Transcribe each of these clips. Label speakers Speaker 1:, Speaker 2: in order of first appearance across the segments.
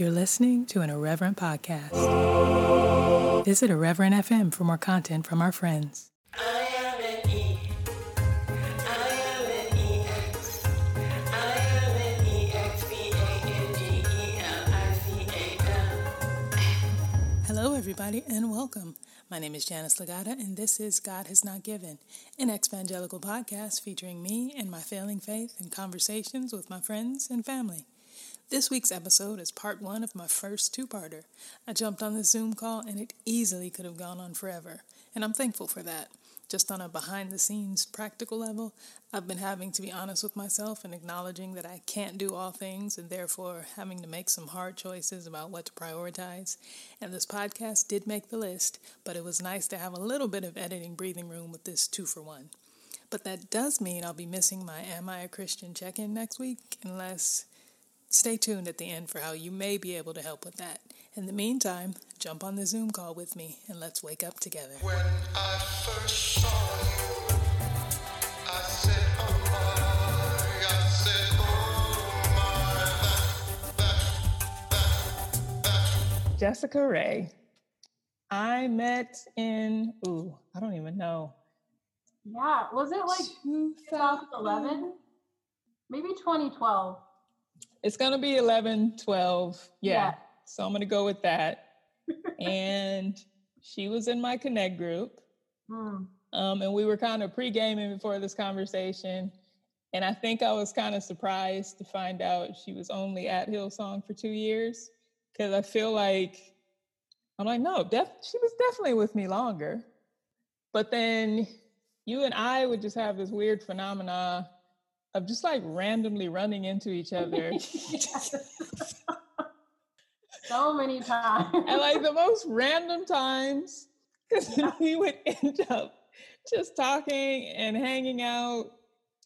Speaker 1: You're listening to an Irreverent podcast. Visit Irreverent FM for more content from our friends. Hello, everybody, and welcome. My name is Janice Legata, and this is God Has Not Given, an evangelical podcast featuring me and my failing faith and conversations with my friends and family. This week's episode is part one of my first two parter. I jumped on the Zoom call, and it easily could have gone on forever, and I'm thankful for that. Just on a behind the scenes practical level, I've been having to be honest with myself and acknowledging that I can't do all things and therefore having to make some hard choices about what to prioritize. And this podcast did make the list, but it was nice to have a little bit of editing breathing room with this two for one. But that does mean I'll be missing my Am I a Christian check in next week unless Stay tuned at the end for how you may be able to help with that. In the meantime, jump on the Zoom call with me and let's wake up together. When I first saw you, I said, oh my, I said, oh my, that, that, that, Jessica Ray. I met in, ooh, I don't even know.
Speaker 2: Yeah, was it like 2011? Maybe 2012.
Speaker 1: It's going to be 11, 12. Yeah. yeah. So I'm going to go with that. and she was in my Connect group. Mm. Um, and we were kind of pre gaming before this conversation. And I think I was kind of surprised to find out she was only at Hillsong for two years. Cause I feel like, I'm like, no, def- she was definitely with me longer. But then you and I would just have this weird phenomena of just like randomly running into each other.
Speaker 2: so many times.
Speaker 1: and like the most random times, because yeah. we would end up just talking and hanging out.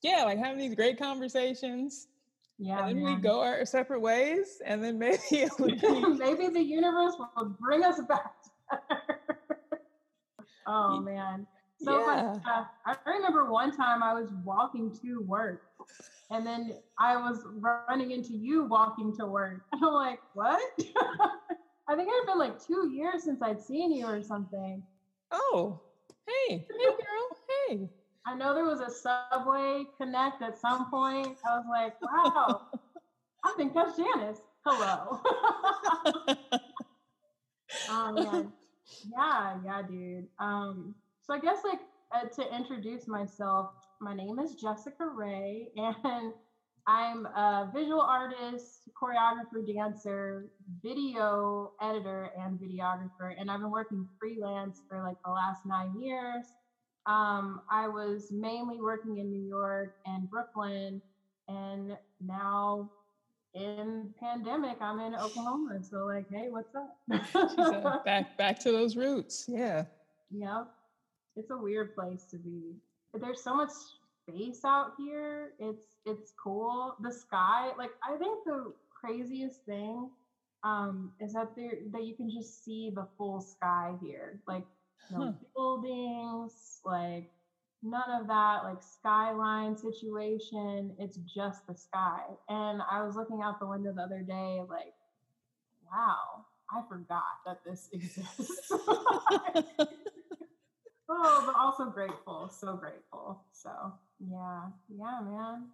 Speaker 1: Yeah, like having these great conversations. Yeah. And then we go our separate ways, and then maybe it would be
Speaker 2: maybe the universe will bring us back. oh man. So yeah. Uh, I remember one time I was walking to work and then I was running into you walking to work. I'm like, what? I think it had been like two years since I'd seen you or something.
Speaker 1: Oh, hey, hey, girl, hey.
Speaker 2: I know there was a subway connect at some point. I was like, wow, I think that's Janice. Hello. oh man. Yeah, yeah, dude. Um, so I guess like uh, to introduce myself, my name is Jessica Ray, and I'm a visual artist, choreographer, dancer, video editor, and videographer. And I've been working freelance for like the last nine years. Um, I was mainly working in New York and Brooklyn, and now in pandemic, I'm in Oklahoma. So like, hey, what's
Speaker 1: up? back back to those roots. Yeah.
Speaker 2: Yep. It's a weird place to be there's so much space out here. It's it's cool. The sky, like I think the craziest thing um, is that there that you can just see the full sky here. Like no huh. buildings, like none of that like skyline situation. It's just the sky. And I was looking out the window the other day, like, wow, I forgot that this exists. oh, but also grateful. So grateful. So yeah, yeah, man.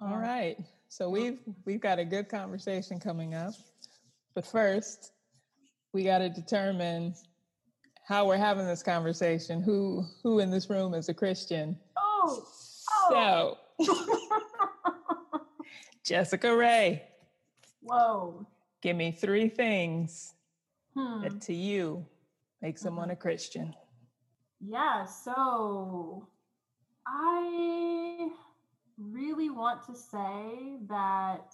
Speaker 1: Yeah. All right. So we've we've got a good conversation coming up. But first, we got to determine how we're having this conversation. Who who in this room is a Christian?
Speaker 2: Oh. oh.
Speaker 1: So Jessica Ray.
Speaker 2: Whoa.
Speaker 1: Give me three things hmm. that to you make someone a Christian.
Speaker 2: Yeah, so I really want to say that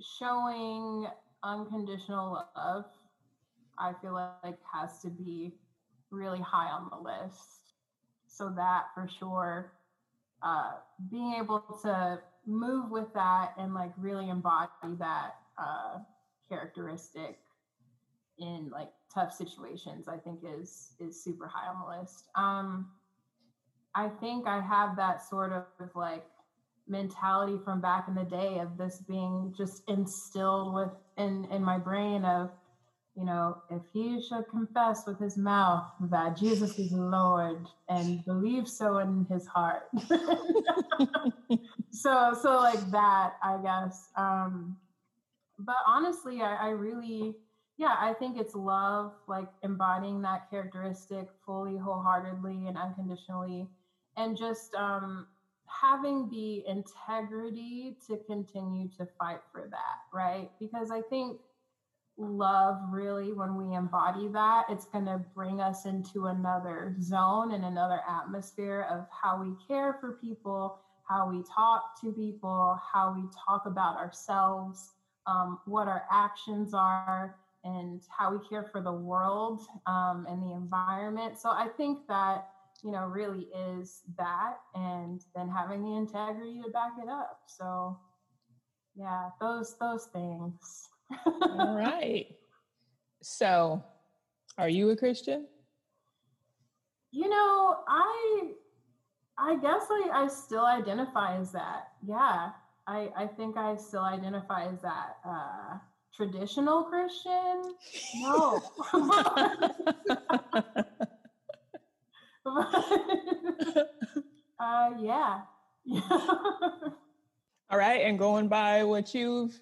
Speaker 2: showing unconditional love, I feel like has to be really high on the list. So that for sure, uh, being able to move with that and like really embody that uh, characteristic in like tough situations i think is is super high on the list um i think i have that sort of like mentality from back in the day of this being just instilled with in in my brain of you know, if he should confess with his mouth that Jesus is Lord and believe so in his heart. so, so like that, I guess. Um, but honestly, I, I really, yeah, I think it's love, like embodying that characteristic fully, wholeheartedly, and unconditionally, and just um, having the integrity to continue to fight for that, right? Because I think love really when we embody that it's going to bring us into another zone and another atmosphere of how we care for people how we talk to people how we talk about ourselves um, what our actions are and how we care for the world um, and the environment so i think that you know really is that and then having the integrity to back it up so yeah those those things
Speaker 1: all right. So, are you a Christian?
Speaker 2: You know, I I guess I, I still identify as that. Yeah. I, I think I still identify as that. Uh, traditional Christian? No. uh, yeah.
Speaker 1: All right. And going by what you've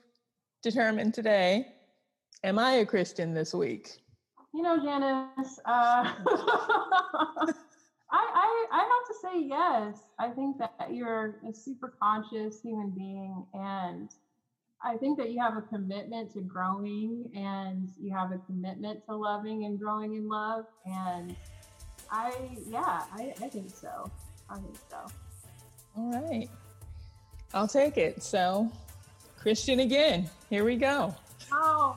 Speaker 1: determined today, am I a Christian this week?
Speaker 2: You know, Janice, uh, I, I, I have to say yes. I think that you're a super conscious human being, and I think that you have a commitment to growing, and you have a commitment to loving and growing in love. And I, yeah, I, I think so. I think so.
Speaker 1: All right, I'll take it. So Christian again. Here we go.
Speaker 2: Oh.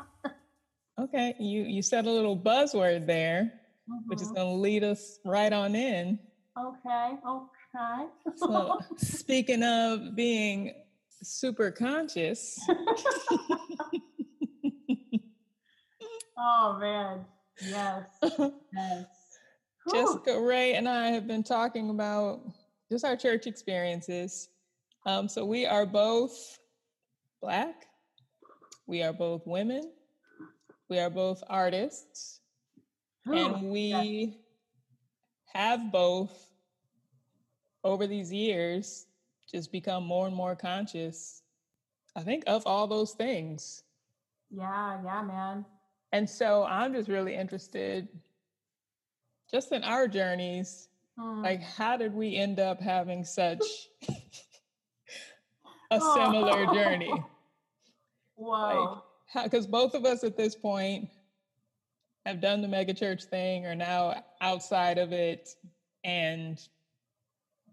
Speaker 1: okay, you you said a little buzzword there, mm-hmm. which is mm-hmm. going to lead us right on in.
Speaker 2: Okay. Okay.
Speaker 1: so, speaking of being super conscious.
Speaker 2: oh man. Yes. Yes.
Speaker 1: Jessica Ray and I have been talking about just our church experiences um, so we are both Black, we are both women, we are both artists, and we have both over these years just become more and more conscious, I think, of all those things.
Speaker 2: Yeah, yeah, man.
Speaker 1: And so I'm just really interested just in our journeys. Hmm. Like, how did we end up having such a similar oh. journey.
Speaker 2: Wow.
Speaker 1: Because like, both of us at this point have done the megachurch thing, are now outside of it. And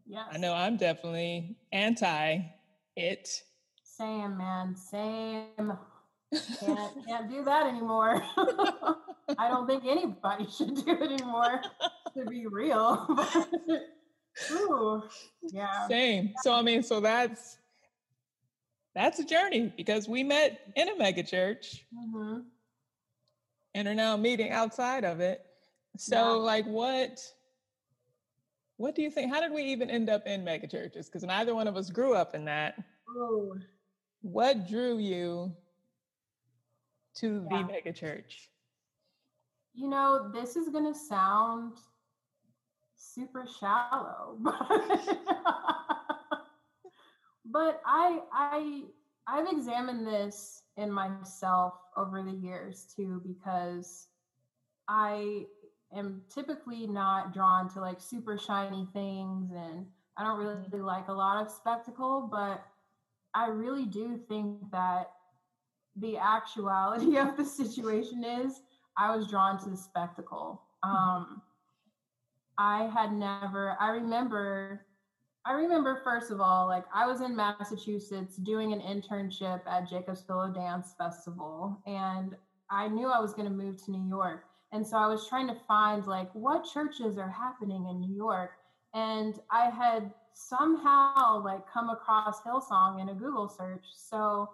Speaker 1: yes. I know I'm definitely anti it.
Speaker 2: Same, man. Same. Can't, can't do that anymore. I don't think anybody should do it anymore, to be real. Ooh, yeah.
Speaker 1: Same. So, I mean, so that's that's a journey because we met in a megachurch mm-hmm. and are now meeting outside of it. So, yeah. like, what? What do you think? How did we even end up in megachurches? Because neither one of us grew up in that.
Speaker 2: Oh.
Speaker 1: What drew you to yeah. the megachurch?
Speaker 2: You know, this is going to sound super shallow, but I I I've examined this in myself over the years too because I am typically not drawn to like super shiny things and I don't really mm-hmm. like a lot of spectacle, but I really do think that the actuality of the situation is I was drawn to the spectacle. Mm-hmm. Um, I had never, I remember I remember first of all, like I was in Massachusetts doing an internship at Jacob's Pillow Dance Festival, and I knew I was going to move to New York. And so I was trying to find like what churches are happening in New York. And I had somehow like come across Hillsong in a Google search. So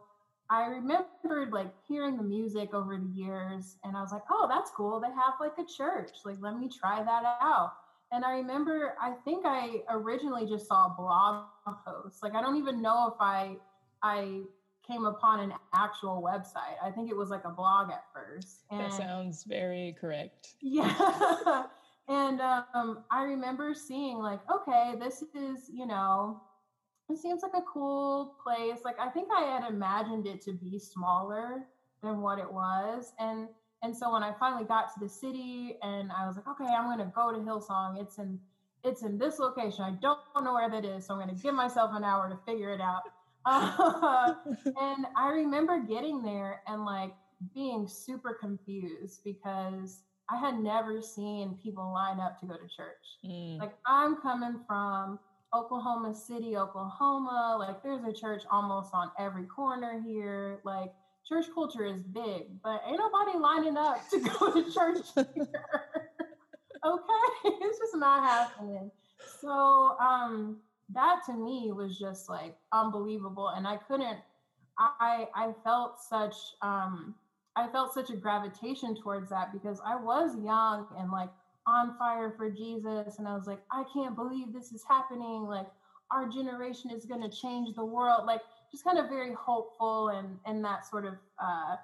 Speaker 2: I remembered like hearing the music over the years and I was like, oh, that's cool. They have like a church. Like, let me try that out. And I remember, I think I originally just saw a blog posts. Like, I don't even know if I, I came upon an actual website. I think it was like a blog at first.
Speaker 1: And that sounds very correct.
Speaker 2: Yeah. and um, I remember seeing like, okay, this is, you know, it seems like a cool place. Like I think I had imagined it to be smaller than what it was. And and so when I finally got to the city and I was like, okay, I'm gonna go to Hillsong. It's in it's in this location. I don't know where that is, so I'm gonna give myself an hour to figure it out. Uh, and I remember getting there and like being super confused because I had never seen people line up to go to church. Mm. Like I'm coming from Oklahoma City, Oklahoma. Like there's a church almost on every corner here. Like church culture is big, but ain't nobody lining up to go to church here. okay, it's just not happening. So um that to me was just like unbelievable and I couldn't I I felt such um I felt such a gravitation towards that because I was young and like on fire for Jesus. And I was like, I can't believe this is happening. Like, our generation is going to change the world. Like, just kind of very hopeful and and that sort of uh,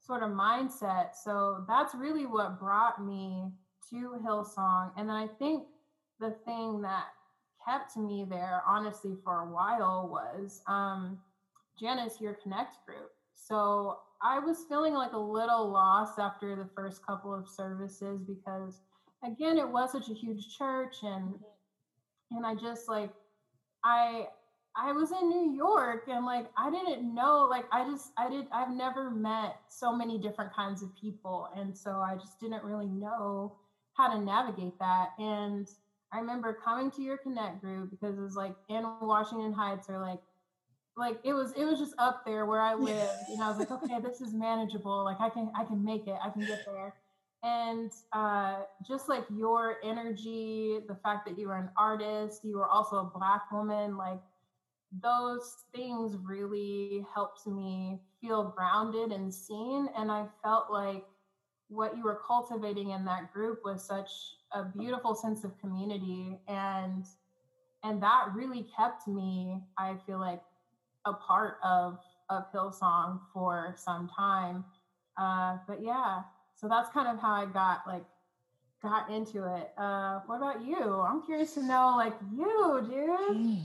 Speaker 2: sort of mindset. So that's really what brought me to Hillsong. And then I think the thing that kept me there, honestly, for a while was um, Janice Your Connect group. So I was feeling like a little lost after the first couple of services because again it was such a huge church and and I just like I I was in New York and like I didn't know like I just I did I've never met so many different kinds of people and so I just didn't really know how to navigate that and I remember coming to your connect group because it was like in Washington Heights or like like it was it was just up there where I lived and I was like okay this is manageable. Like I can I can make it. I can get there. And uh, just like your energy the fact that you were an artist you were also a black woman like those things really helped me feel grounded and seen and i felt like what you were cultivating in that group was such a beautiful sense of community and and that really kept me i feel like a part of of hillsong for some time uh, but yeah so that's kind of how I got like got into it. Uh, what about you? I'm curious to know, like you, dude. Mm.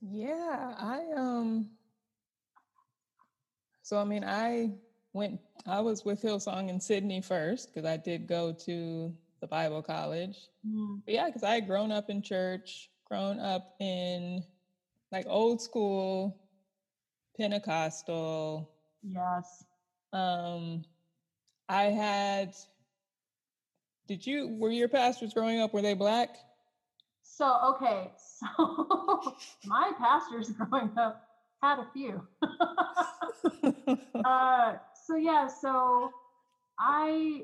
Speaker 1: Yeah, I um. So I mean, I went. I was with Hillsong in Sydney first because I did go to the Bible college. Mm. But yeah, because I had grown up in church, grown up in like old school Pentecostal.
Speaker 2: Yes.
Speaker 1: Um, I had. Did you were your pastors growing up? Were they black?
Speaker 2: So okay, so my pastors growing up had a few. uh, so yeah, so I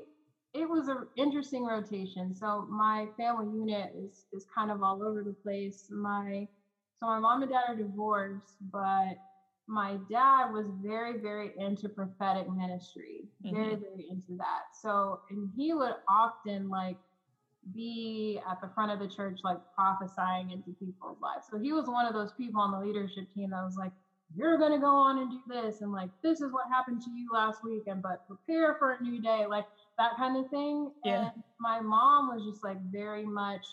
Speaker 2: it was an interesting rotation. So my family unit is is kind of all over the place. My so my mom and dad are divorced, but my dad was very, very into prophetic ministry, mm-hmm. very, very into that. So, and he would often like be at the front of the church, like prophesying into people's lives. So he was one of those people on the leadership team that was like, you're going to go on and do this. And like, this is what happened to you last week. And but prepare for a new day, like that kind of thing. Yeah. And my mom was just like very much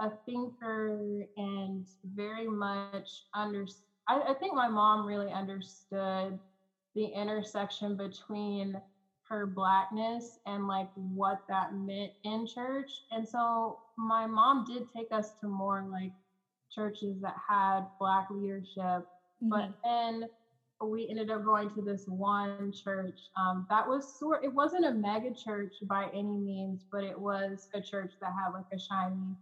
Speaker 2: a thinker and very much under I, I think my mom really understood the intersection between her blackness and like what that meant in church. And so my mom did take us to more like churches that had black leadership, mm-hmm. but then we ended up going to this one church um, that was sort it wasn't a mega church by any means but it was a church that had like a shiny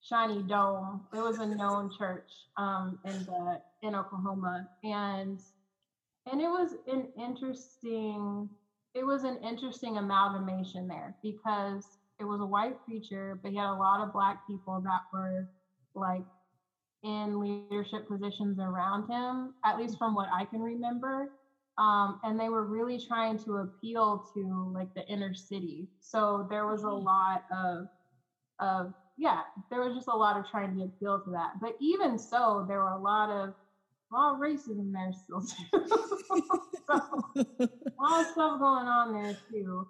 Speaker 2: shiny dome it was a known church um, in the in Oklahoma, and and it was an interesting it was an interesting amalgamation there because it was a white preacher, but he had a lot of black people that were like in leadership positions around him, at least from what I can remember. Um, and they were really trying to appeal to like the inner city. So there was a mm-hmm. lot of of yeah, there was just a lot of trying to appeal to that. But even so, there were a lot of a lot of racism there still too. so, a lot of stuff going on there too.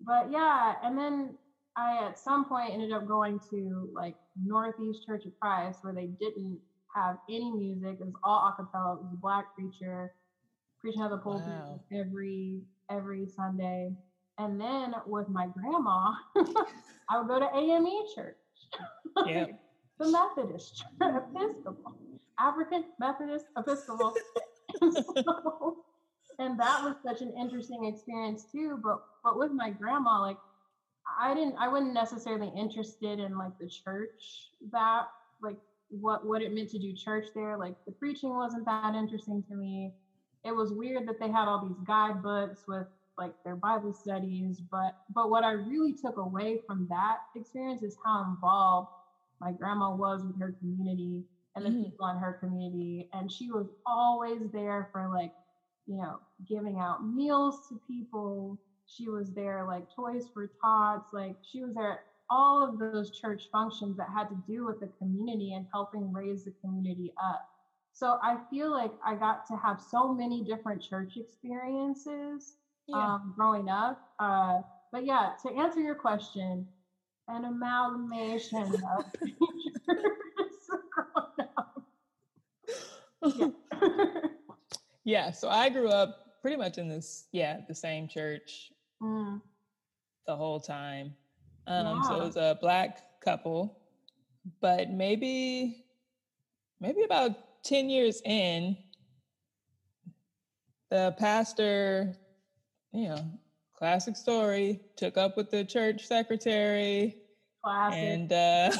Speaker 2: But yeah, and then I at some point ended up going to like Northeast Church of Christ where they didn't have any music. It was all acapella. It was a black preacher preaching at the pulpit wow. every every Sunday. And then with my grandma, I would go to AME church. Yeah. the Methodist church, Episcopal, African Methodist Episcopal. so, and that was such an interesting experience too. But but with my grandma, like I didn't I wasn't necessarily interested in like the church that like what what it meant to do church there. Like the preaching wasn't that interesting to me. It was weird that they had all these guidebooks with like their Bible studies, but but what I really took away from that experience is how involved my grandma was with her community and the mm. people in her community. And she was always there for like, you know, giving out meals to people. She was there like toys for tots. Like she was there all of those church functions that had to do with the community and helping raise the community up. So I feel like I got to have so many different church experiences yeah. um, growing up. Uh, but yeah, to answer your question, an amalgamation of
Speaker 1: yeah. yeah, so I grew up pretty much in this, yeah, the same church mm. the whole time. Um. So it was a black couple, but maybe, maybe about 10 years in, the pastor, you know, classic story, took up with the church secretary. Classic. And uh,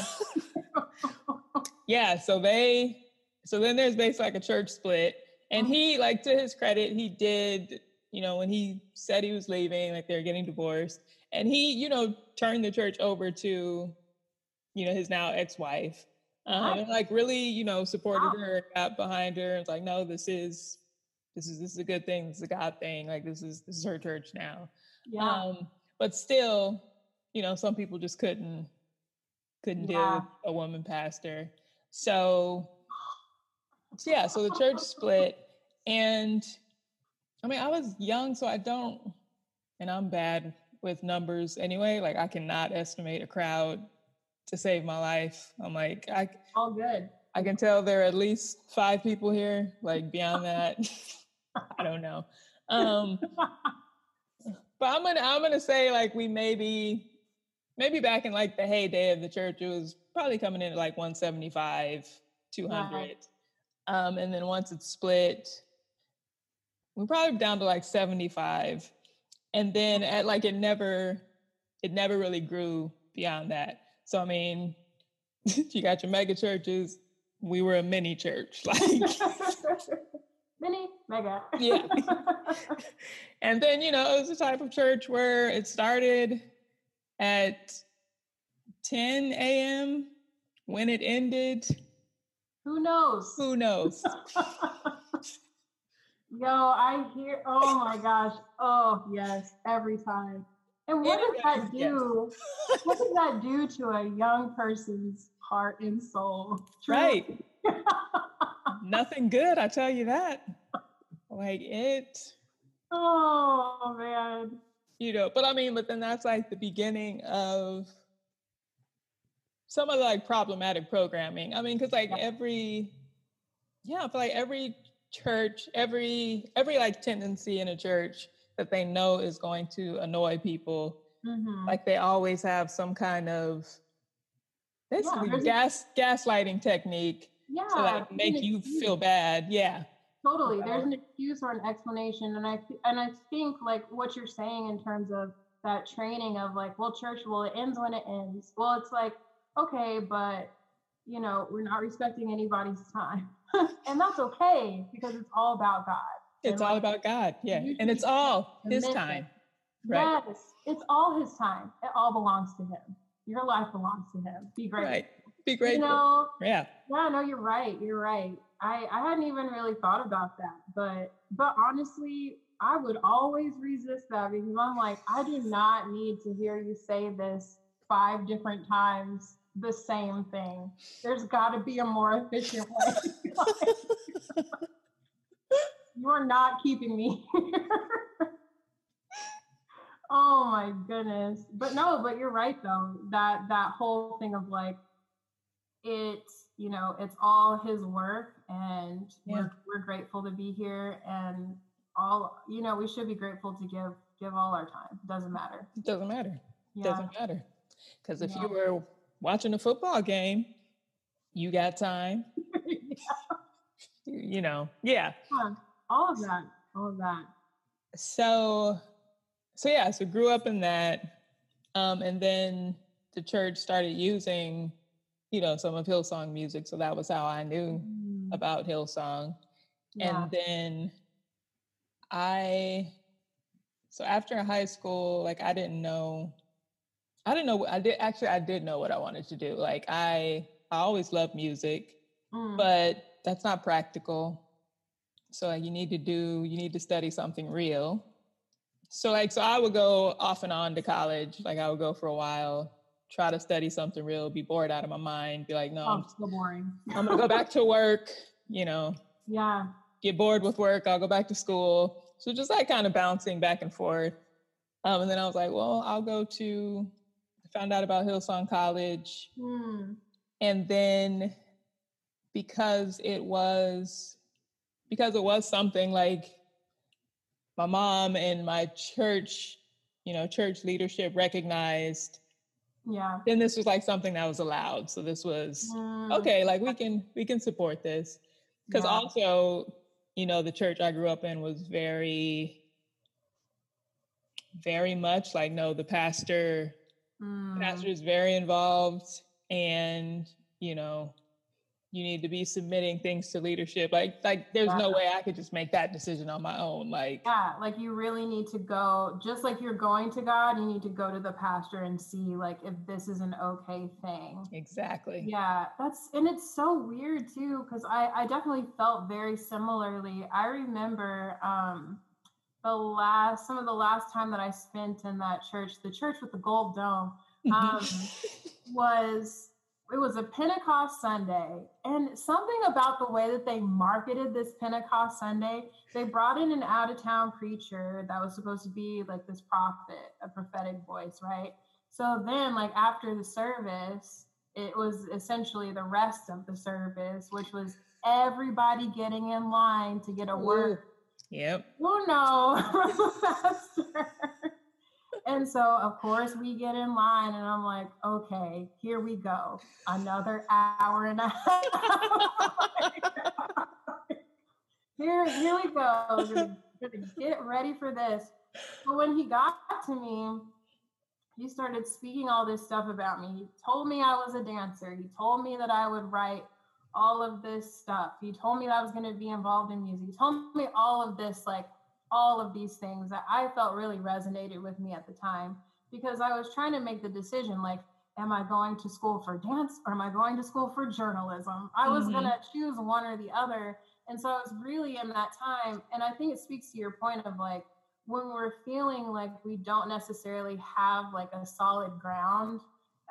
Speaker 1: yeah, so they, so then there's basically like a church split. And he, like to his credit, he did, you know, when he said he was leaving, like they're getting divorced, and he, you know, turned the church over to, you know, his now ex-wife. Um, and like really, you know, supported wow. her, got behind her, and was like, no, this is this is this is a good thing, this is a God thing. Like this is this is her church now. Yeah. Um, but still, you know, some people just couldn't couldn't yeah. deal with a woman pastor. So yeah, so the church split. And I mean, I was young, so I don't, and I'm bad with numbers anyway. Like I cannot estimate a crowd to save my life. I'm like, I
Speaker 2: all good.
Speaker 1: I can tell there are at least five people here. Like beyond that, I don't know. Um, but I'm gonna I'm gonna say like we maybe maybe back in like the heyday of the church, it was probably coming in at like 175, 200. Right. Um, and then once it's split, we're probably down to like 75. And then at like it never, it never really grew beyond that. So I mean, you got your mega churches. We were a mini church, like
Speaker 2: mini mega.
Speaker 1: yeah. and then you know it was the type of church where it started at 10 a.m. when it ended
Speaker 2: who knows?
Speaker 1: Who knows?
Speaker 2: Yo, I hear, oh my gosh. Oh, yes, every time. And what does that do? what does that do to a young person's heart and soul?
Speaker 1: Right. Nothing good, I tell you that. Like it.
Speaker 2: Oh, man.
Speaker 1: You know, but I mean, but then that's like the beginning of some of the like problematic programming. I mean, because like every, yeah, I feel like every church, every every like tendency in a church that they know is going to annoy people, mm-hmm. like they always have some kind of basically yeah, gas a, gaslighting technique yeah, to like make you feel bad. Yeah.
Speaker 2: Totally. There's an excuse or an explanation. And I and I think like what you're saying in terms of that training of like, well, church, well, it ends when it ends. Well, it's like okay, but you know, we're not respecting anybody's time. and that's okay because it's all about God.
Speaker 1: It's all about God. Yeah. And it's all his time.
Speaker 2: Right. Yes. It's all his time. It all belongs to him. Your life belongs to him. Be great. Right.
Speaker 1: Be grateful. You know, yeah.
Speaker 2: Yeah, no, you're right. You're right. I, I hadn't even really thought about that. But but honestly, I would always resist that because I'm like, I do not need to hear you say this five different times the same thing. There's got to be a more efficient way. you are not keeping me here. oh my goodness. But no, but you're right though. That that whole thing of like it's, you know, it's all his work and yeah. we're we're grateful to be here and all you know, we should be grateful to give give all our time. Doesn't matter.
Speaker 1: Doesn't matter. Yeah. Doesn't matter. Because if yeah. you were watching a football game, you got time. you know, yeah.
Speaker 2: yeah. All of that. All of that.
Speaker 1: So, so yeah, so grew up in that. Um, and then the church started using, you know, some of Hillsong music. So that was how I knew mm. about Hillsong. Yeah. And then I, so after high school, like I didn't know I didn't know. I did actually. I did know what I wanted to do. Like I, I always loved music, mm. but that's not practical. So like, you need to do. You need to study something real. So like, so I would go off and on to college. Like I would go for a while, try to study something real, be bored out of my mind, be like, no,
Speaker 2: oh, I'm so boring.
Speaker 1: I'm gonna go back to work. You know.
Speaker 2: Yeah.
Speaker 1: Get bored with work. I'll go back to school. So just like kind of bouncing back and forth. Um, and then I was like, well, I'll go to found out about Hillsong College. Mm. And then because it was because it was something like my mom and my church, you know, church leadership recognized
Speaker 2: yeah
Speaker 1: then this was like something that was allowed so this was mm. okay like we can we can support this because yeah. also you know the church i grew up in was very very much like no the pastor Mm. Pastor is very involved, and you know, you need to be submitting things to leadership. Like, like there's yeah. no way I could just make that decision on my own. Like,
Speaker 2: yeah, like you really need to go, just like you're going to God, you need to go to the pastor and see like if this is an okay thing.
Speaker 1: Exactly.
Speaker 2: Yeah, that's and it's so weird too because I I definitely felt very similarly. I remember. um the last some of the last time that I spent in that church, the church with the gold dome, um, was it was a Pentecost Sunday, and something about the way that they marketed this Pentecost Sunday, they brought in an out of town preacher that was supposed to be like this prophet, a prophetic voice, right? So then, like after the service, it was essentially the rest of the service, which was everybody getting in line to get a word
Speaker 1: Yep.
Speaker 2: Oh no, faster. and so of course we get in line and I'm like, okay, here we go. Another hour and a half. here, here we go. Gonna get ready for this. But when he got to me, he started speaking all this stuff about me. He told me I was a dancer. He told me that I would write all of this stuff. He told me that I was going to be involved in music. He told me all of this, like all of these things that I felt really resonated with me at the time because I was trying to make the decision like, am I going to school for dance or am I going to school for journalism? I was mm-hmm. going to choose one or the other. And so I was really in that time. And I think it speaks to your point of like, when we're feeling like we don't necessarily have like a solid ground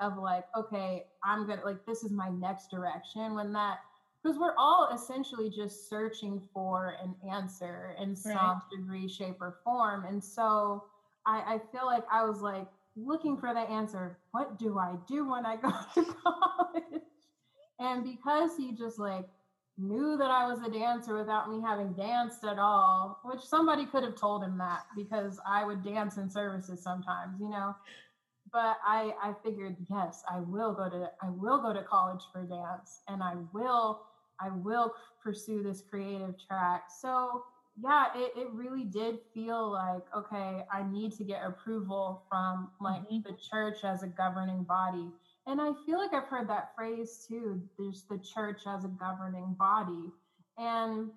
Speaker 2: of like, okay, I'm gonna like this is my next direction when that because we're all essentially just searching for an answer in some right. degree, shape, or form. And so I, I feel like I was like looking for the answer. What do I do when I go to college? And because he just like knew that I was a dancer without me having danced at all, which somebody could have told him that because I would dance in services sometimes, you know but I, I figured yes i will go to i will go to college for dance and i will i will pursue this creative track. So yeah it, it really did feel like okay i need to get approval from like mm-hmm. the church as a governing body. And i feel like i've heard that phrase too there's the church as a governing body. And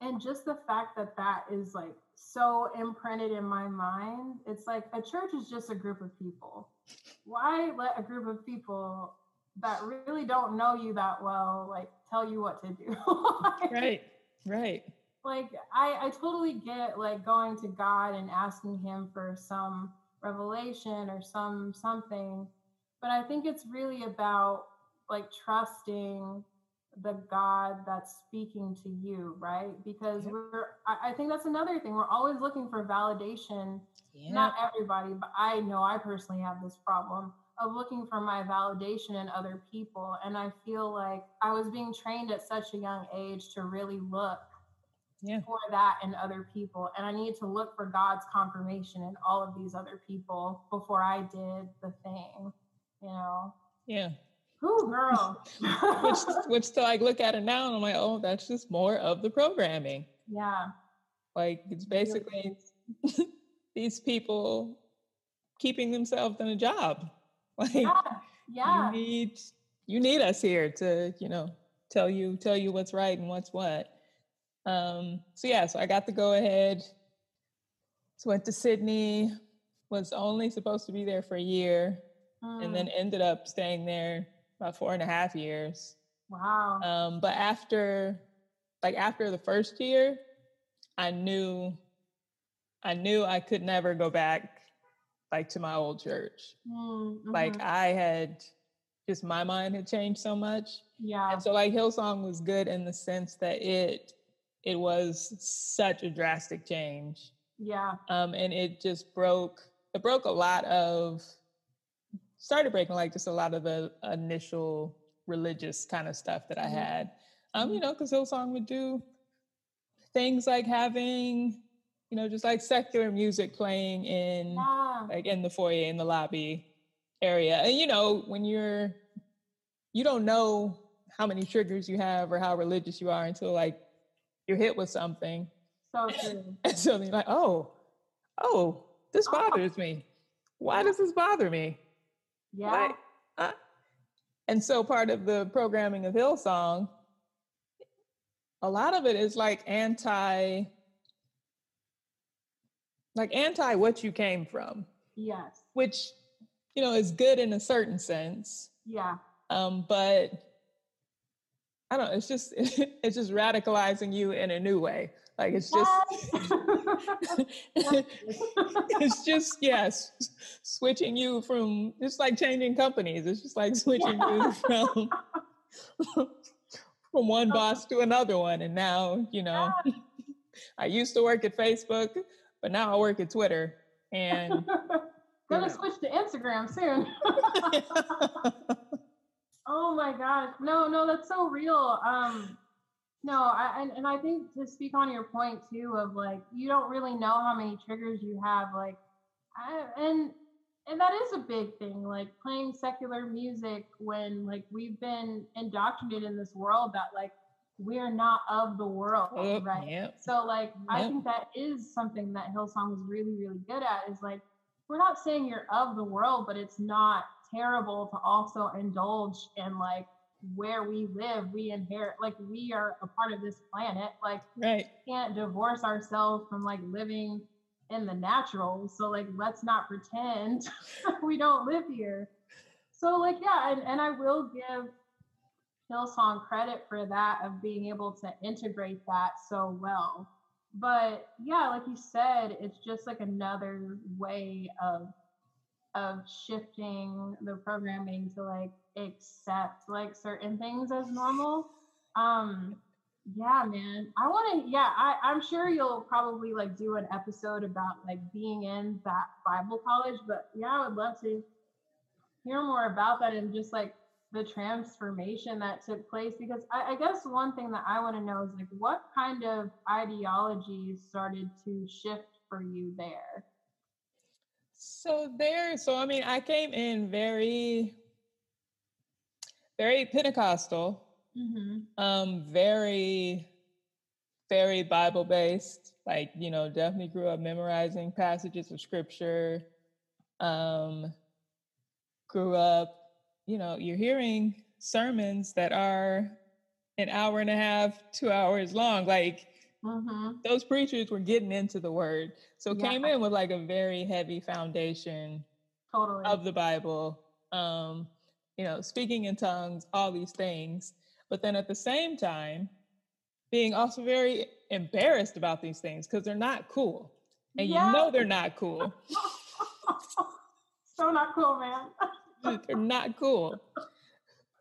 Speaker 2: and just the fact that that is like so imprinted in my mind. It's like a church is just a group of people. Why let a group of people that really don't know you that well like tell you what to do?
Speaker 1: like, right. Right.
Speaker 2: Like I I totally get like going to God and asking him for some revelation or some something but I think it's really about like trusting the God that's speaking to you, right? Because yep. we're, I, think that's another thing. We're always looking for validation. Yep. Not everybody, but I know I personally have this problem of looking for my validation in other people. And I feel like I was being trained at such a young age to really look yeah. for that in other people. And I need to look for God's confirmation in all of these other people before I did the thing, you know?
Speaker 1: Yeah.
Speaker 2: Ooh, girl.
Speaker 1: which, which, so I look at it now and I'm like, oh, that's just more of the programming.
Speaker 2: Yeah.
Speaker 1: Like it's basically these people keeping themselves in a job. Like,
Speaker 2: yeah. yeah.
Speaker 1: You need you need us here to, you know, tell you tell you what's right and what's what. Um, so yeah, so I got to go ahead. So went to Sydney, was only supposed to be there for a year, mm. and then mm. ended up staying there about four and a half years.
Speaker 2: Wow.
Speaker 1: Um, but after like after the first year, I knew I knew I could never go back like to my old church. Mm-hmm. Like I had just my mind had changed so much.
Speaker 2: Yeah.
Speaker 1: And so like Hillsong was good in the sense that it it was such a drastic change.
Speaker 2: Yeah.
Speaker 1: Um and it just broke it broke a lot of started breaking like just a lot of the initial religious kind of stuff that I mm-hmm. had. Um, you mm-hmm. know, because Hillsong would do things like having you know, just like secular music playing in yeah. like in the foyer in the lobby area. And you know, when you're you don't know how many triggers you have or how religious you are until like you're hit with something.
Speaker 2: So true.
Speaker 1: And so you're like, oh, oh, this oh. bothers oh. me. Why does this bother me?
Speaker 2: Yeah.
Speaker 1: uh, and so part of the programming of Hillsong, a lot of it is like anti like anti what you came from.
Speaker 2: Yes.
Speaker 1: Which, you know, is good in a certain sense.
Speaker 2: Yeah.
Speaker 1: Um, but I don't know, it's just it's just radicalizing you in a new way. Like it's just it's just yes, switching you from It's like changing companies. It's just like switching you from from one boss to another one. And now, you know, I used to work at Facebook. But now I work at Twitter and
Speaker 2: gonna switch to Instagram soon. oh my gosh. No, no, that's so real. Um no, I and, and I think to speak on your point too of like you don't really know how many triggers you have, like I, and and that is a big thing, like playing secular music when like we've been indoctrinated in this world that like we're not of the world, yep, right? Yep. So like yep. I think that is something that Hillsong is really, really good at is like we're not saying you're of the world, but it's not terrible to also indulge in like where we live, we inherit like we are a part of this planet. Like
Speaker 1: right.
Speaker 2: we can't divorce ourselves from like living in the natural. So like let's not pretend we don't live here. So like yeah, and, and I will give Hillsong credit for that of being able to integrate that so well. But yeah, like you said, it's just like another way of of shifting the programming to like accept like certain things as normal. Um yeah, man. I want to yeah, I I'm sure you'll probably like do an episode about like being in that Bible college, but yeah, I would love to hear more about that and just like the transformation that took place because I, I guess one thing that I want to know is like what kind of ideologies started to shift for you there
Speaker 1: so there so i mean i came in very very pentecostal mm-hmm. um very very bible based like you know definitely grew up memorizing passages of scripture um grew up you know, you're hearing sermons that are an hour and a half, two hours long. Like mm-hmm. those preachers were getting into the word. So yeah. came in with like a very heavy foundation
Speaker 2: totally.
Speaker 1: of the Bible. Um, you know, speaking in tongues, all these things. But then at the same time, being also very embarrassed about these things because they're not cool. And you know they're not cool.
Speaker 2: so not cool, man.
Speaker 1: They're not cool.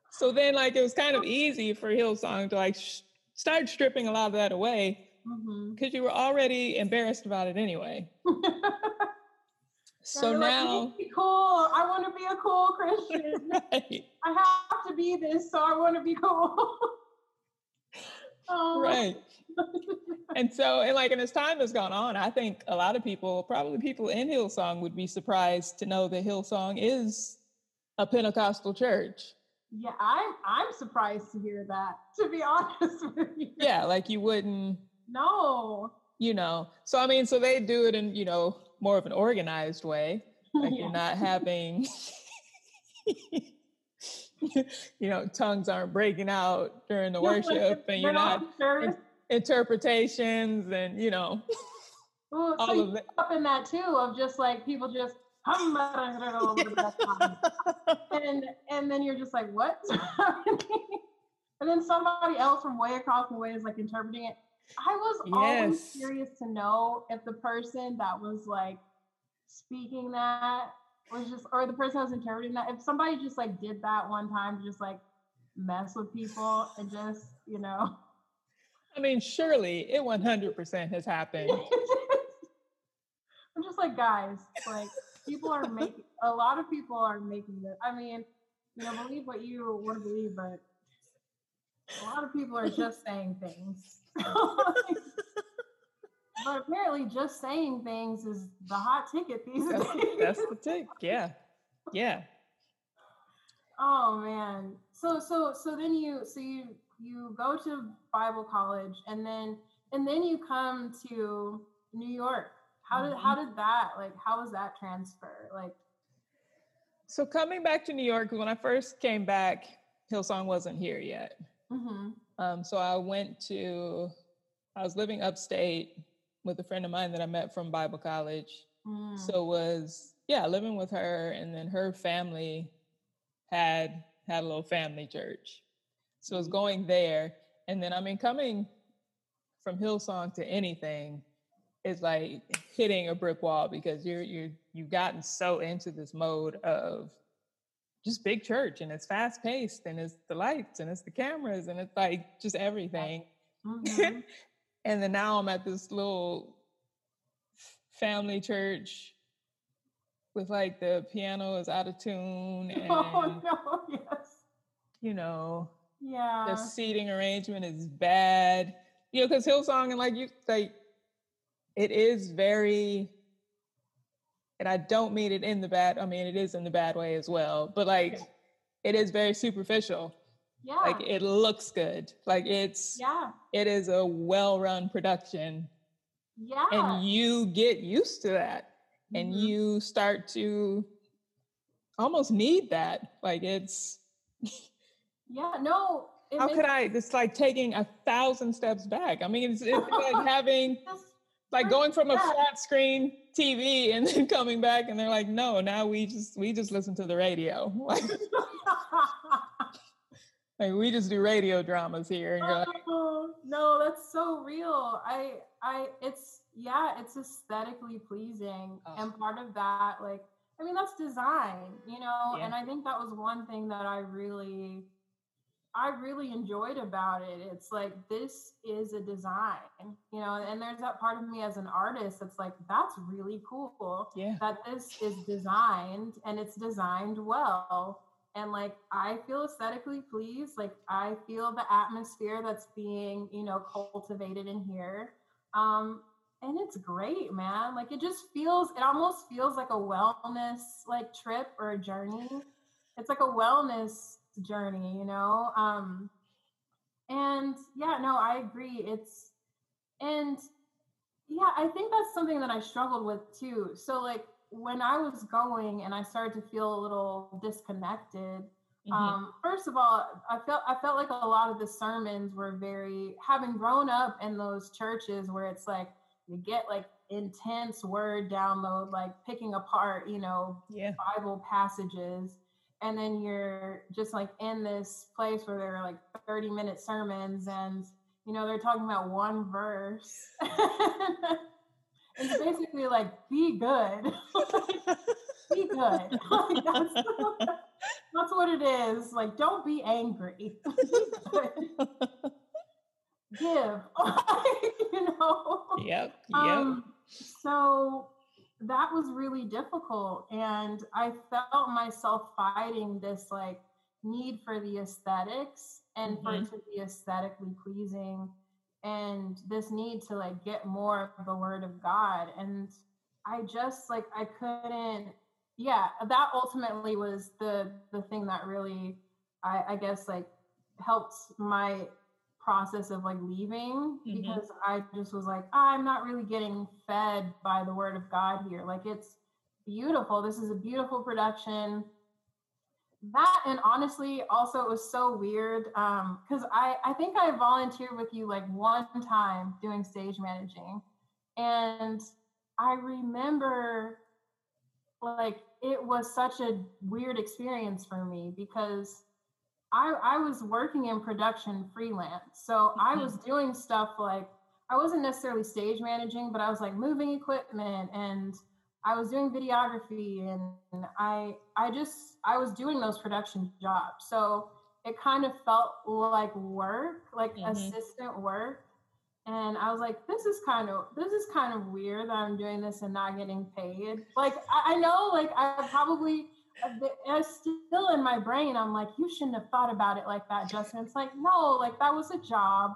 Speaker 1: So then, like, it was kind of easy for Hillsong to like sh- start stripping a lot of that away because mm-hmm. you were already embarrassed about it anyway. so
Speaker 2: yeah,
Speaker 1: now,
Speaker 2: like, cool. I want to be a cool Christian. right. I have to be this, so I want to be cool.
Speaker 1: oh. Right. and so, and like, and as time has gone on, I think a lot of people, probably people in Hillsong, would be surprised to know that Hillsong is a Pentecostal church.
Speaker 2: Yeah, I'm I'm surprised to hear that. To be honest with you.
Speaker 1: Yeah, like you wouldn't.
Speaker 2: No.
Speaker 1: You know, so I mean, so they do it in you know more of an organized way. Like yeah. you're not having. you know, tongues aren't breaking out during the worship, and you're not interpretations and you know
Speaker 2: well, all so of it. up in that too of just like people just and and then you're just like what and then somebody else from way across the way is like interpreting it i was yes. always curious to know if the person that was like speaking that was just or the person that was interpreting that if somebody just like did that one time to just like mess with people and just you know
Speaker 1: I mean, surely it 100% has happened.
Speaker 2: I'm just like, guys, like people are making, a lot of people are making this. I mean, you know, believe what you want to believe, but a lot of people are just saying things. but apparently, just saying things is the hot ticket these
Speaker 1: that's, days. That's the tick. Yeah, yeah.
Speaker 2: Oh man. So so so then you so you you go to Bible college and then and then you come to New York. How did mm-hmm. how did that like how was that transfer? Like
Speaker 1: so coming back to New York, when I first came back, Hillsong wasn't here yet. Mm-hmm. Um, so I went to, I was living upstate with a friend of mine that I met from Bible college. Mm. So was yeah, living with her, and then her family had had a little family church. So I was going there. And then, I mean, coming from Hillsong to anything is like hitting a brick wall because you're, you're, you've gotten so into this mode of just big church and it's fast paced and it's the lights and it's the cameras and it's like just everything. Mm-hmm. and then now I'm at this little family church with like the piano is out of tune and oh, no, yes. you know
Speaker 2: yeah.
Speaker 1: The seating arrangement is bad. You know, because Hillsong and like you like it is very and I don't mean it in the bad, I mean it is in the bad way as well, but like it is very superficial.
Speaker 2: Yeah.
Speaker 1: Like it looks good. Like it's
Speaker 2: yeah.
Speaker 1: It is a well-run production.
Speaker 2: Yeah.
Speaker 1: And you get used to that. Mm-hmm. And you start to almost need that. Like it's
Speaker 2: Yeah, no.
Speaker 1: How could I? It's like taking a thousand steps back. I mean, it's, it's like having, like going from a flat screen TV and then coming back, and they're like, no, now we just we just listen to the radio. Like, like we just do radio dramas here. And
Speaker 2: like, oh, no, that's so real. I, I, it's yeah, it's aesthetically pleasing, oh. and part of that, like, I mean, that's design, you know. Yeah. And I think that was one thing that I really I really enjoyed about it. It's like this is a design, you know, and there's that part of me as an artist that's like, that's really cool.
Speaker 1: Yeah.
Speaker 2: That this is designed and it's designed well. And like I feel aesthetically pleased. Like I feel the atmosphere that's being, you know, cultivated in here. Um, and it's great, man. Like it just feels, it almost feels like a wellness like trip or a journey. It's like a wellness journey, you know? Um, and yeah, no, I agree. It's, and yeah, I think that's something that I struggled with too. So, like, when I was going and I started to feel a little disconnected, mm-hmm. um, first of all, I felt I felt like a lot of the sermons were very having grown up in those churches where it's like you get like intense word download, like picking apart, you know,
Speaker 1: yeah.
Speaker 2: Bible passages and then you're just like in this place where there are like 30 minute sermons and you know they're talking about one verse it's basically like be good be good like, that's, That's what it is. Like, don't be angry. Give. you know?
Speaker 1: Yep. Yep.
Speaker 2: Um, so that was really difficult. And I felt myself fighting this like need for the aesthetics and mm-hmm. for it to be aesthetically pleasing and this need to like get more of the word of God. And I just like I couldn't yeah, that ultimately was the the thing that really I, I guess like helped my process of like leaving mm-hmm. because I just was like, I'm not really getting fed by the word of God here. Like it's beautiful. This is a beautiful production. That and honestly, also it was so weird because um, I I think I volunteered with you like one time doing stage managing, and I remember like it was such a weird experience for me because I, I was working in production freelance. So mm-hmm. I was doing stuff like I wasn't necessarily stage managing, but I was like moving equipment and I was doing videography and I I just I was doing those production jobs. So it kind of felt like work, like mm-hmm. assistant work. And I was like, this is kind of this is kind of weird that I'm doing this and not getting paid. Like I, I know like I probably it's still in my brain. I'm like, you shouldn't have thought about it like that, Justin. It's like, no, like that was a job.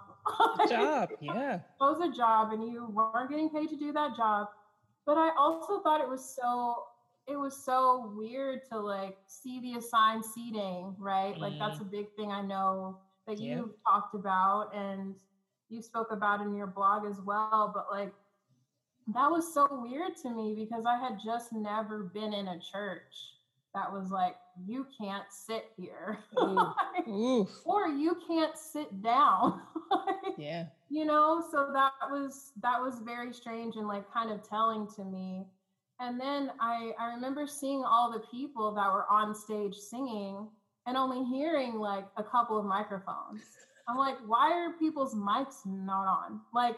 Speaker 1: job, yeah.
Speaker 2: It was a job, and you weren't getting paid to do that job. But I also thought it was so it was so weird to like see the assigned seating, right? Mm. Like that's mm. a big thing I know that yeah. you've talked about and you spoke about in your blog as well. But like that was so weird to me because I had just never been in a church that was like, you can't sit here. or you can't sit down.
Speaker 1: yeah.
Speaker 2: You know, so that was that was very strange and like kind of telling to me. And then I I remember seeing all the people that were on stage singing and only hearing like a couple of microphones. I'm like, why are people's mics not on? Like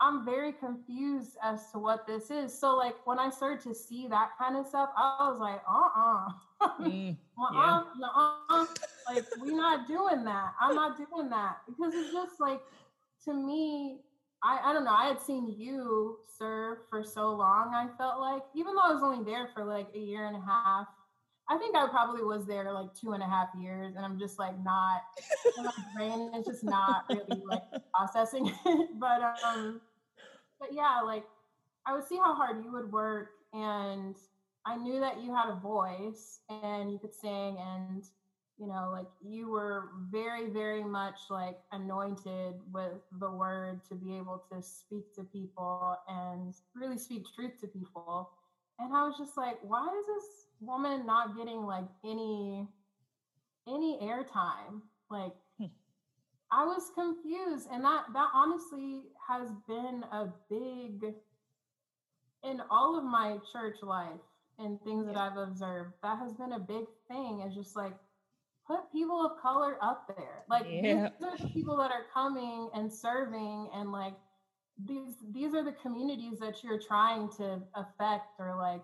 Speaker 2: I'm very confused as to what this is. So like when I started to see that kind of stuff, I was like, uh-uh. mm, uh-uh, yeah. uh-uh. Like we're not doing that. I'm not doing that. Because it's just like to me, I, I don't know, I had seen you serve for so long, I felt like, even though I was only there for like a year and a half, I think I probably was there like two and a half years, and I'm just like not, my brain is just not really like processing it. But um, but yeah, like I would see how hard you would work, and I knew that you had a voice and you could sing, and you know, like you were very, very much like anointed with the word to be able to speak to people and really speak truth to people. And I was just like, why is this woman not getting like any any airtime like hmm. i was confused and that that honestly has been a big in all of my church life and things that i've observed that has been a big thing is just like put people of color up there like yeah. these are the people that are coming and serving and like these these are the communities that you're trying to affect or like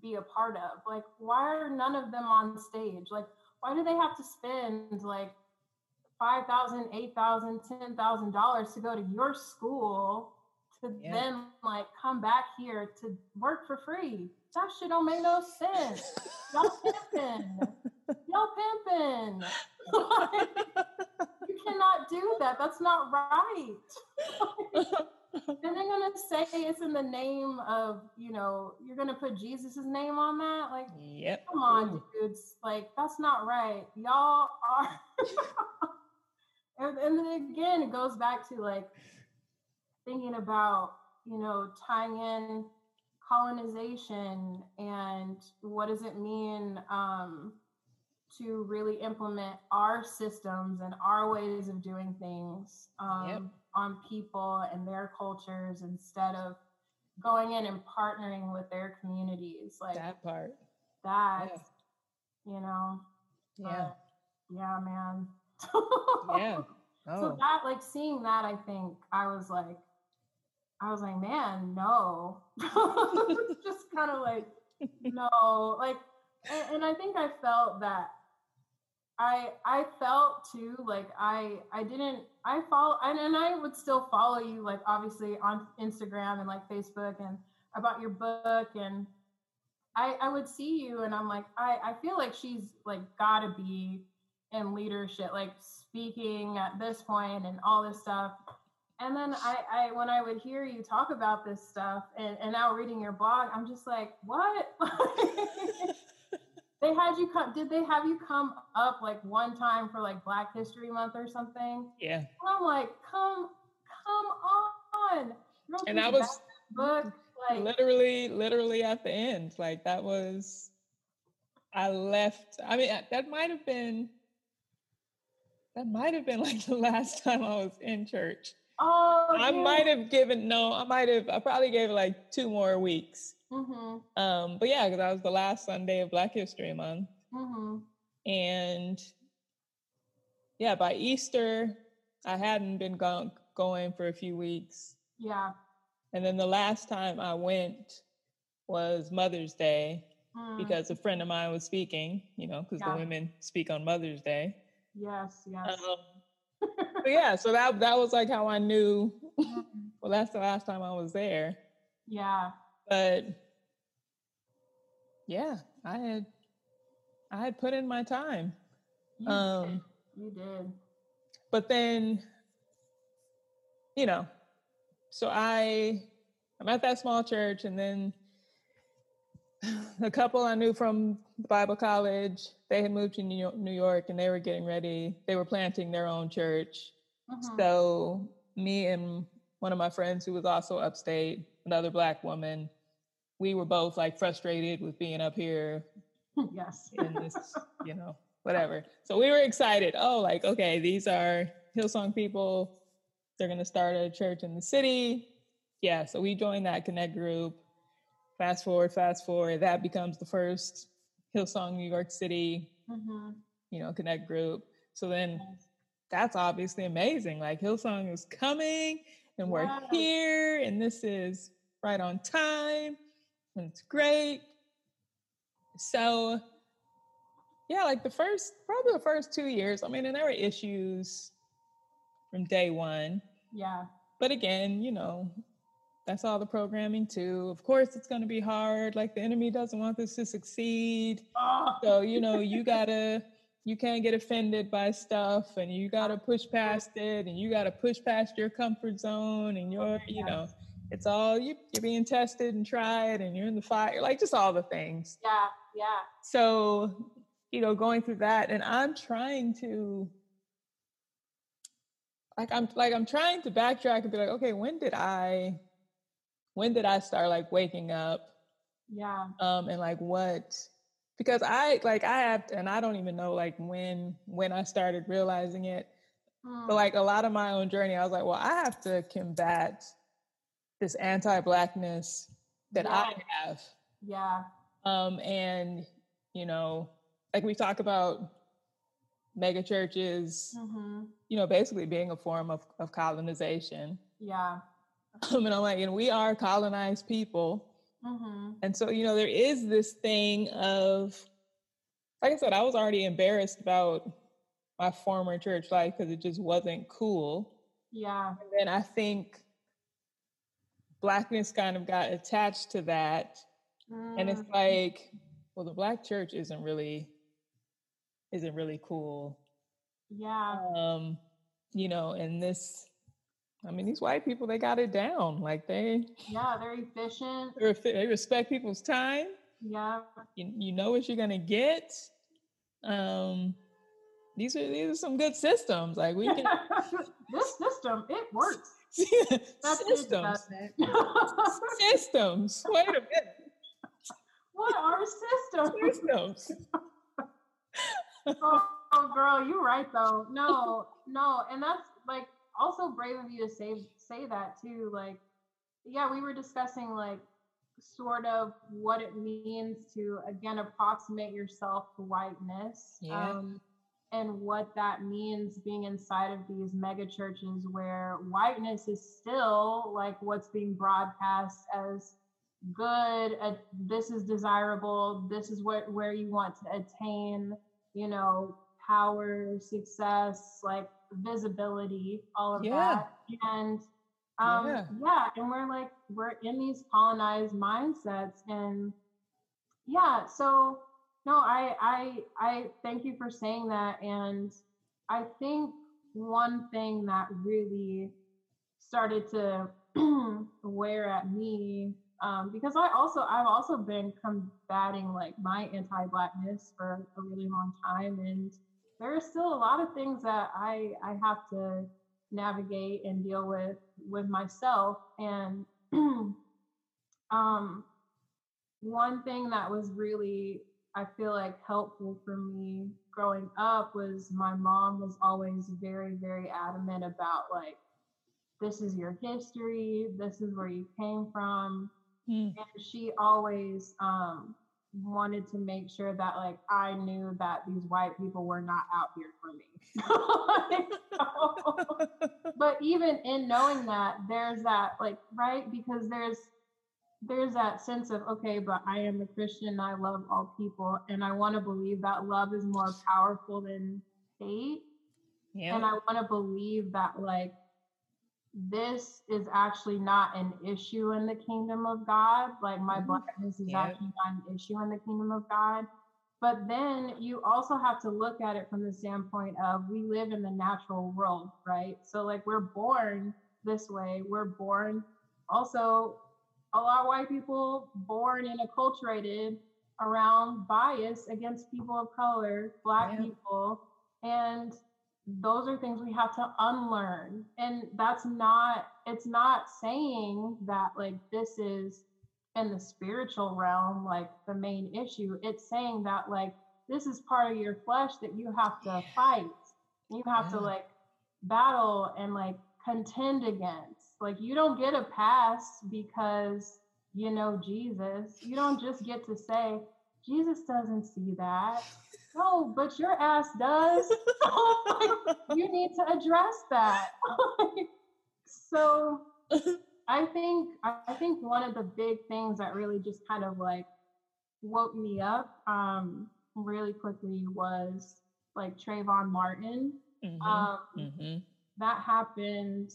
Speaker 2: be a part of. Like, why are none of them on stage? Like, why do they have to spend like five thousand, eight thousand, ten thousand dollars to go to your school to yeah. then like come back here to work for free? That shit don't make no sense. Y'all pimping. Y'all pimping. you cannot do that. That's not right and they're gonna say it's in the name of you know you're gonna put jesus's name on that like
Speaker 1: yep
Speaker 2: come on dudes like that's not right y'all are and, and then again it goes back to like thinking about you know tying in colonization and what does it mean um, to really implement our systems and our ways of doing things um, yep. on people and their cultures instead of going in and partnering with their communities. Like
Speaker 1: that part.
Speaker 2: that yeah. you know
Speaker 1: yeah.
Speaker 2: yeah man
Speaker 1: yeah
Speaker 2: oh. so that like seeing that i think i was like i was like man no just kind of like no like and, and, i think i felt that I I felt too like I I didn't I follow and, and I would still follow you like obviously on Instagram and like Facebook and about your book and I I would see you and I'm like I I feel like she's like got to be in leadership like speaking at this point and all this stuff and then I, I when I would hear you talk about this stuff and, and now reading your blog, I'm just like, what? they had you come did they have you come up like one time for like Black History Month or something?
Speaker 1: Yeah.
Speaker 2: And I'm like, come come on.
Speaker 1: And I was book like literally, literally at the end. Like that was I left. I mean that might have been that might have been like the last time I was in church.
Speaker 2: Oh,
Speaker 1: I yeah. might have given no, I might have. I probably gave like two more weeks.
Speaker 2: Mm-hmm.
Speaker 1: Um, but yeah, because that was the last Sunday of Black History Month,
Speaker 2: mm-hmm.
Speaker 1: and yeah, by Easter, I hadn't been go- going for a few weeks.
Speaker 2: Yeah,
Speaker 1: and then the last time I went was Mother's Day mm. because a friend of mine was speaking. You know, because yeah. the women speak on Mother's Day.
Speaker 2: Yes, yes.
Speaker 1: Um, yeah, so that that was like how I knew. Well, that's the last time I was there.
Speaker 2: Yeah.
Speaker 1: But yeah, I had I had put in my time.
Speaker 2: You um did. you did.
Speaker 1: But then, you know, so I I'm at that small church and then a couple I knew from Bible college, they had moved to New York and they were getting ready. They were planting their own church. Mm-hmm. So me and one of my friends who was also upstate, another black woman, we were both like frustrated with being up here.
Speaker 2: Yes.
Speaker 1: in this, you know, whatever. So we were excited. Oh, like, okay, these are Hillsong people. They're going to start a church in the city. Yeah. So we joined that connect group fast forward, fast forward, that becomes the first Hillsong New York City,
Speaker 2: mm-hmm.
Speaker 1: you know, connect group. So then that's obviously amazing. Like Hillsong is coming and we're wow. here and this is right on time and it's great. So yeah, like the first, probably the first two years, I mean, and there were issues from day one.
Speaker 2: Yeah.
Speaker 1: But again, you know, that's all the programming too. Of course, it's going to be hard. Like the enemy doesn't want this to succeed.
Speaker 2: Oh.
Speaker 1: So, you know, you gotta, you can't get offended by stuff and you gotta push past it and you gotta push past your comfort zone and your, you know, it's all you, you're being tested and tried and you're in the fire, like just all the things.
Speaker 2: Yeah, yeah.
Speaker 1: So, you know, going through that and I'm trying to, like I'm like I'm trying to backtrack and be like, okay, when did I when did I start like waking up?
Speaker 2: Yeah.
Speaker 1: Um, and like what? Because I like I have, and I don't even know like when when I started realizing it. Mm. But like a lot of my own journey, I was like, well, I have to combat this anti-blackness that yeah. I have.
Speaker 2: Yeah.
Speaker 1: Um, and you know, like we talk about mega churches,
Speaker 2: mm-hmm.
Speaker 1: you know, basically being a form of, of colonization.
Speaker 2: Yeah.
Speaker 1: Um, and I'm like, and we are colonized people.
Speaker 2: Mm-hmm.
Speaker 1: And so, you know, there is this thing of, like I said, I was already embarrassed about my former church life because it just wasn't cool.
Speaker 2: Yeah.
Speaker 1: And then I think blackness kind of got attached to that. Mm. And it's mm. like, well, the black church isn't really isn't really cool.
Speaker 2: Yeah.
Speaker 1: Um, you know, and this I mean, these white people, they got it down. Like they,
Speaker 2: yeah, they're efficient.
Speaker 1: They respect people's time.
Speaker 2: Yeah.
Speaker 1: You, you know what you're gonna get. Um, these are these are some good systems. Like we can.
Speaker 2: this system, it works.
Speaker 1: That's systems. systems. Wait a minute.
Speaker 2: What are systems?
Speaker 1: Systems.
Speaker 2: oh, oh, girl, you're right though. No, no, and that's like also brave of you to say say that too. Like, yeah, we were discussing like sort of what it means to again approximate yourself to whiteness.
Speaker 1: Yeah. Um,
Speaker 2: and what that means being inside of these mega churches where whiteness is still like what's being broadcast as good uh, this is desirable this is what where you want to attain you know power, success, like visibility, all of
Speaker 1: Yeah.
Speaker 2: that. And um,
Speaker 1: Yeah.
Speaker 2: yeah, and we're like we're in these colonized mindsets, and yeah. So no, I I I thank you for saying that, and I think one thing that really started to wear at me um, because I also I've also been combating like my anti-blackness for a really long time, and there are still a lot of things that I I have to navigate and deal with with myself. And um, one thing that was really I feel like helpful for me growing up was my mom was always very very adamant about like this is your history, this is where you came from
Speaker 1: Mm.
Speaker 2: and she always um wanted to make sure that like I knew that these white people were not out here for me. So- but even in knowing that there's that like right because there's there's that sense of okay but i am a christian i love all people and i want to believe that love is more powerful than hate
Speaker 1: yeah.
Speaker 2: and I want to believe that like this is actually not an issue in the kingdom of God. Like my
Speaker 1: Mhm.
Speaker 2: blackness is
Speaker 1: Yeah.
Speaker 2: actually not an issue in the kingdom of God. But then you also have to look at it from the standpoint of we live in the natural world, right? So like we're born this way. We're born also a lot of white people born and acculturated around bias against people of color, black
Speaker 1: Yeah.
Speaker 2: people. And those are things we have to unlearn. And that's not, it's not saying that like this is in the spiritual realm, like the main issue. It's saying that like this is part of your flesh that you have to fight. You have to like battle and like contend against. Like you don't get a pass because you know Jesus. You don't just get to say, Jesus doesn't see that. No, but your ass does. You need to address that. so I think I think one of the big things that really just kind of like woke me up um really quickly was like Trayvon Martin.
Speaker 1: Mhm.
Speaker 2: Um
Speaker 1: Mhm.
Speaker 2: that happened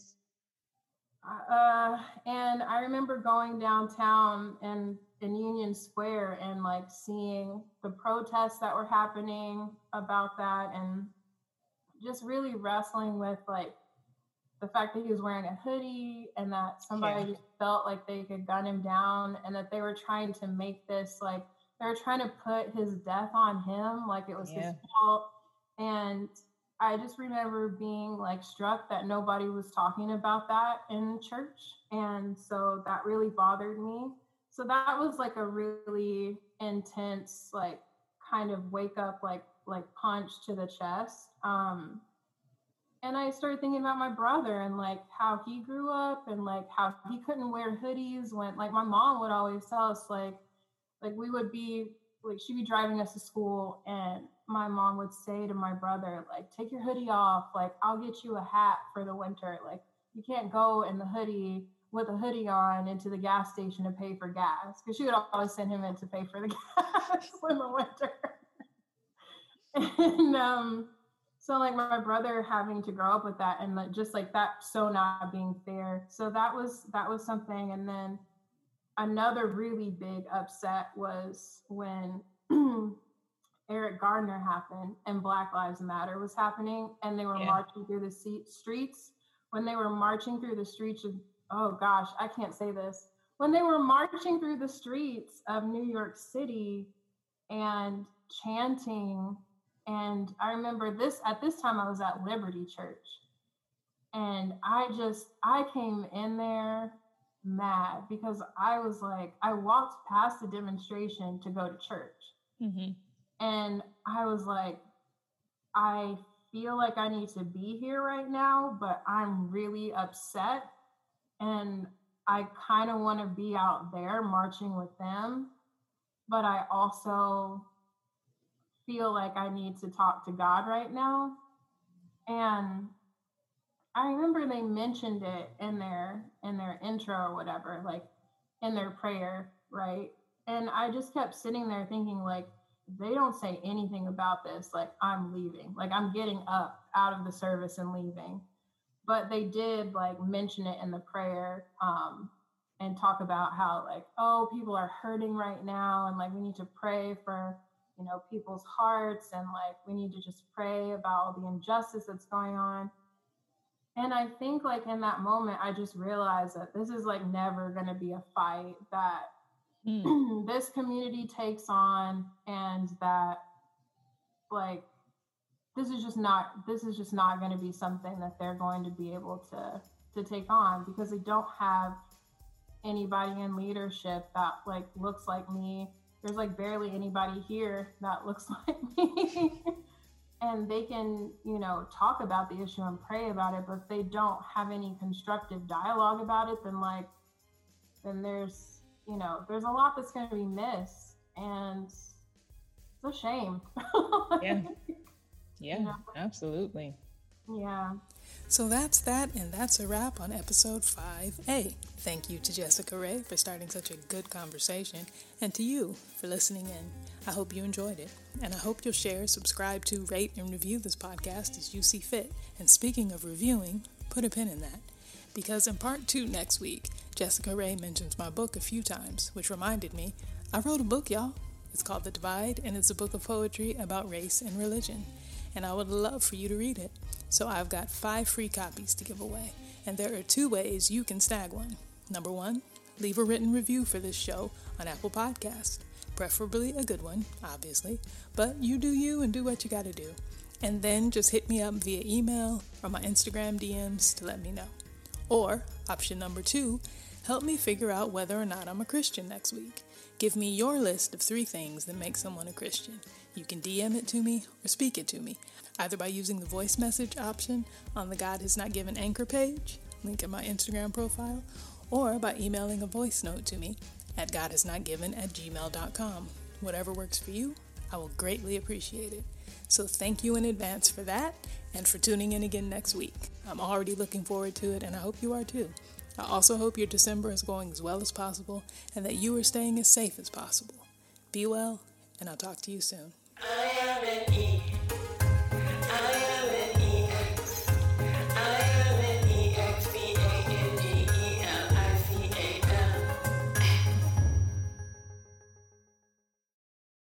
Speaker 2: uh and i remember going downtown and in union square and like seeing the protests that were happening about that and just really wrestling with like the fact that he was wearing a hoodie and that somebody
Speaker 1: Yeah.
Speaker 2: just felt like they could gun him down and that they were trying to make this like they were trying to put his death on him like it was
Speaker 1: Yeah.
Speaker 2: his fault and I just remember being like struck that nobody was talking about that in church. And so that really bothered me. So that was like a really intense, like kind of wake up, like like punch to the chest. Um and I started thinking about my brother and like how he grew up and like how he couldn't wear hoodies when like my mom would always tell us like like we would be like she'd be driving us to school and my mom would say to my brother like take your hoodie off like i'll get you a hat for the winter like you can't go in the hoodie with a hoodie on into the gas station to pay for gas because she would always send him in to pay for the gas in the winter and um so like my brother having to grow up with that and like just like that so not being fair so that was that was something and then another really big upset was when Eric Garner happened and Black Lives Matter was happening, and they were
Speaker 1: Yeah.
Speaker 2: marching through the streets. When they were marching through the streets of, oh gosh, I can't say this. When they were marching through the streets of New York City and chanting, and I remember this at this time I was at Liberty Church, and I just I came in there mad because I was like, I walked past the demonstration to go to church.
Speaker 1: Mhm.
Speaker 2: And I was like, I feel like I need to be here right now, but I'm really upset. And I kind of want to be out there marching with them. But I also feel like I need to talk to God right now. And I remember they mentioned it in their in their intro or whatever, like in their prayer, right? And I just kept sitting there thinking like they don't say anything about this. Like, I'm leaving. Like, I'm getting up out of the service and leaving. But they did like mention it in the prayer um, and talk about how, like, oh, people are hurting right now. And like, we need to pray for, you know, people's hearts. And like, we need to just pray about all the injustice that's going on. And I think, like, in that moment, I just realized that this is like never going to be a fight that mm. this community takes on and that like this is just not this is just not going to be something that they're going to be able to to take on because they don't have anybody in leadership that like looks like me there's like barely anybody here that looks like me and they can you know talk about the issue and pray about it but if they don't have any constructive dialogue about it then like then there's you know, there's a lot that's going to be missed, and it's a shame.
Speaker 3: yeah. Yeah, you know? absolutely.
Speaker 2: Yeah.
Speaker 1: So that's that, and that's a wrap on episode 5A. Thank you to Jessica Ray for starting such a good conversation, and to you for listening in. I hope you enjoyed it, and I hope you'll share, subscribe to, rate, and review this podcast as you see fit. And speaking of reviewing, put a pin in that because in part two next week, Jessica Ray mentions my book a few times, which reminded me I wrote a book, y'all. It's called The Divide, and it's a book of poetry about race and religion. And I would love for you to read it. So I've got five free copies to give away, and there are two ways you can snag one. Number one, leave a written review for this show on Apple Podcast. Preferably a good one, obviously, but you do you and do what you gotta do. And then just hit me up via email or my Instagram DMs to let me know. Or, option number two, help me figure out whether or not I'm a Christian next week. Give me your list of three things that make someone a Christian. You can DM it to me or speak it to me, either by using the voice message option on the God Has Not Given Anchor page, link in my Instagram profile, or by emailing a voice note to me at godhasnotgiven at gmail.com. Whatever works for you, I will greatly appreciate it. So thank you in advance for that and for tuning in again next week. I'm already looking forward to it, and I hope you are too. I also hope your December is going as well as possible and that you are staying as safe as possible. Be well, and I'll talk to you soon. I am an E. I am an am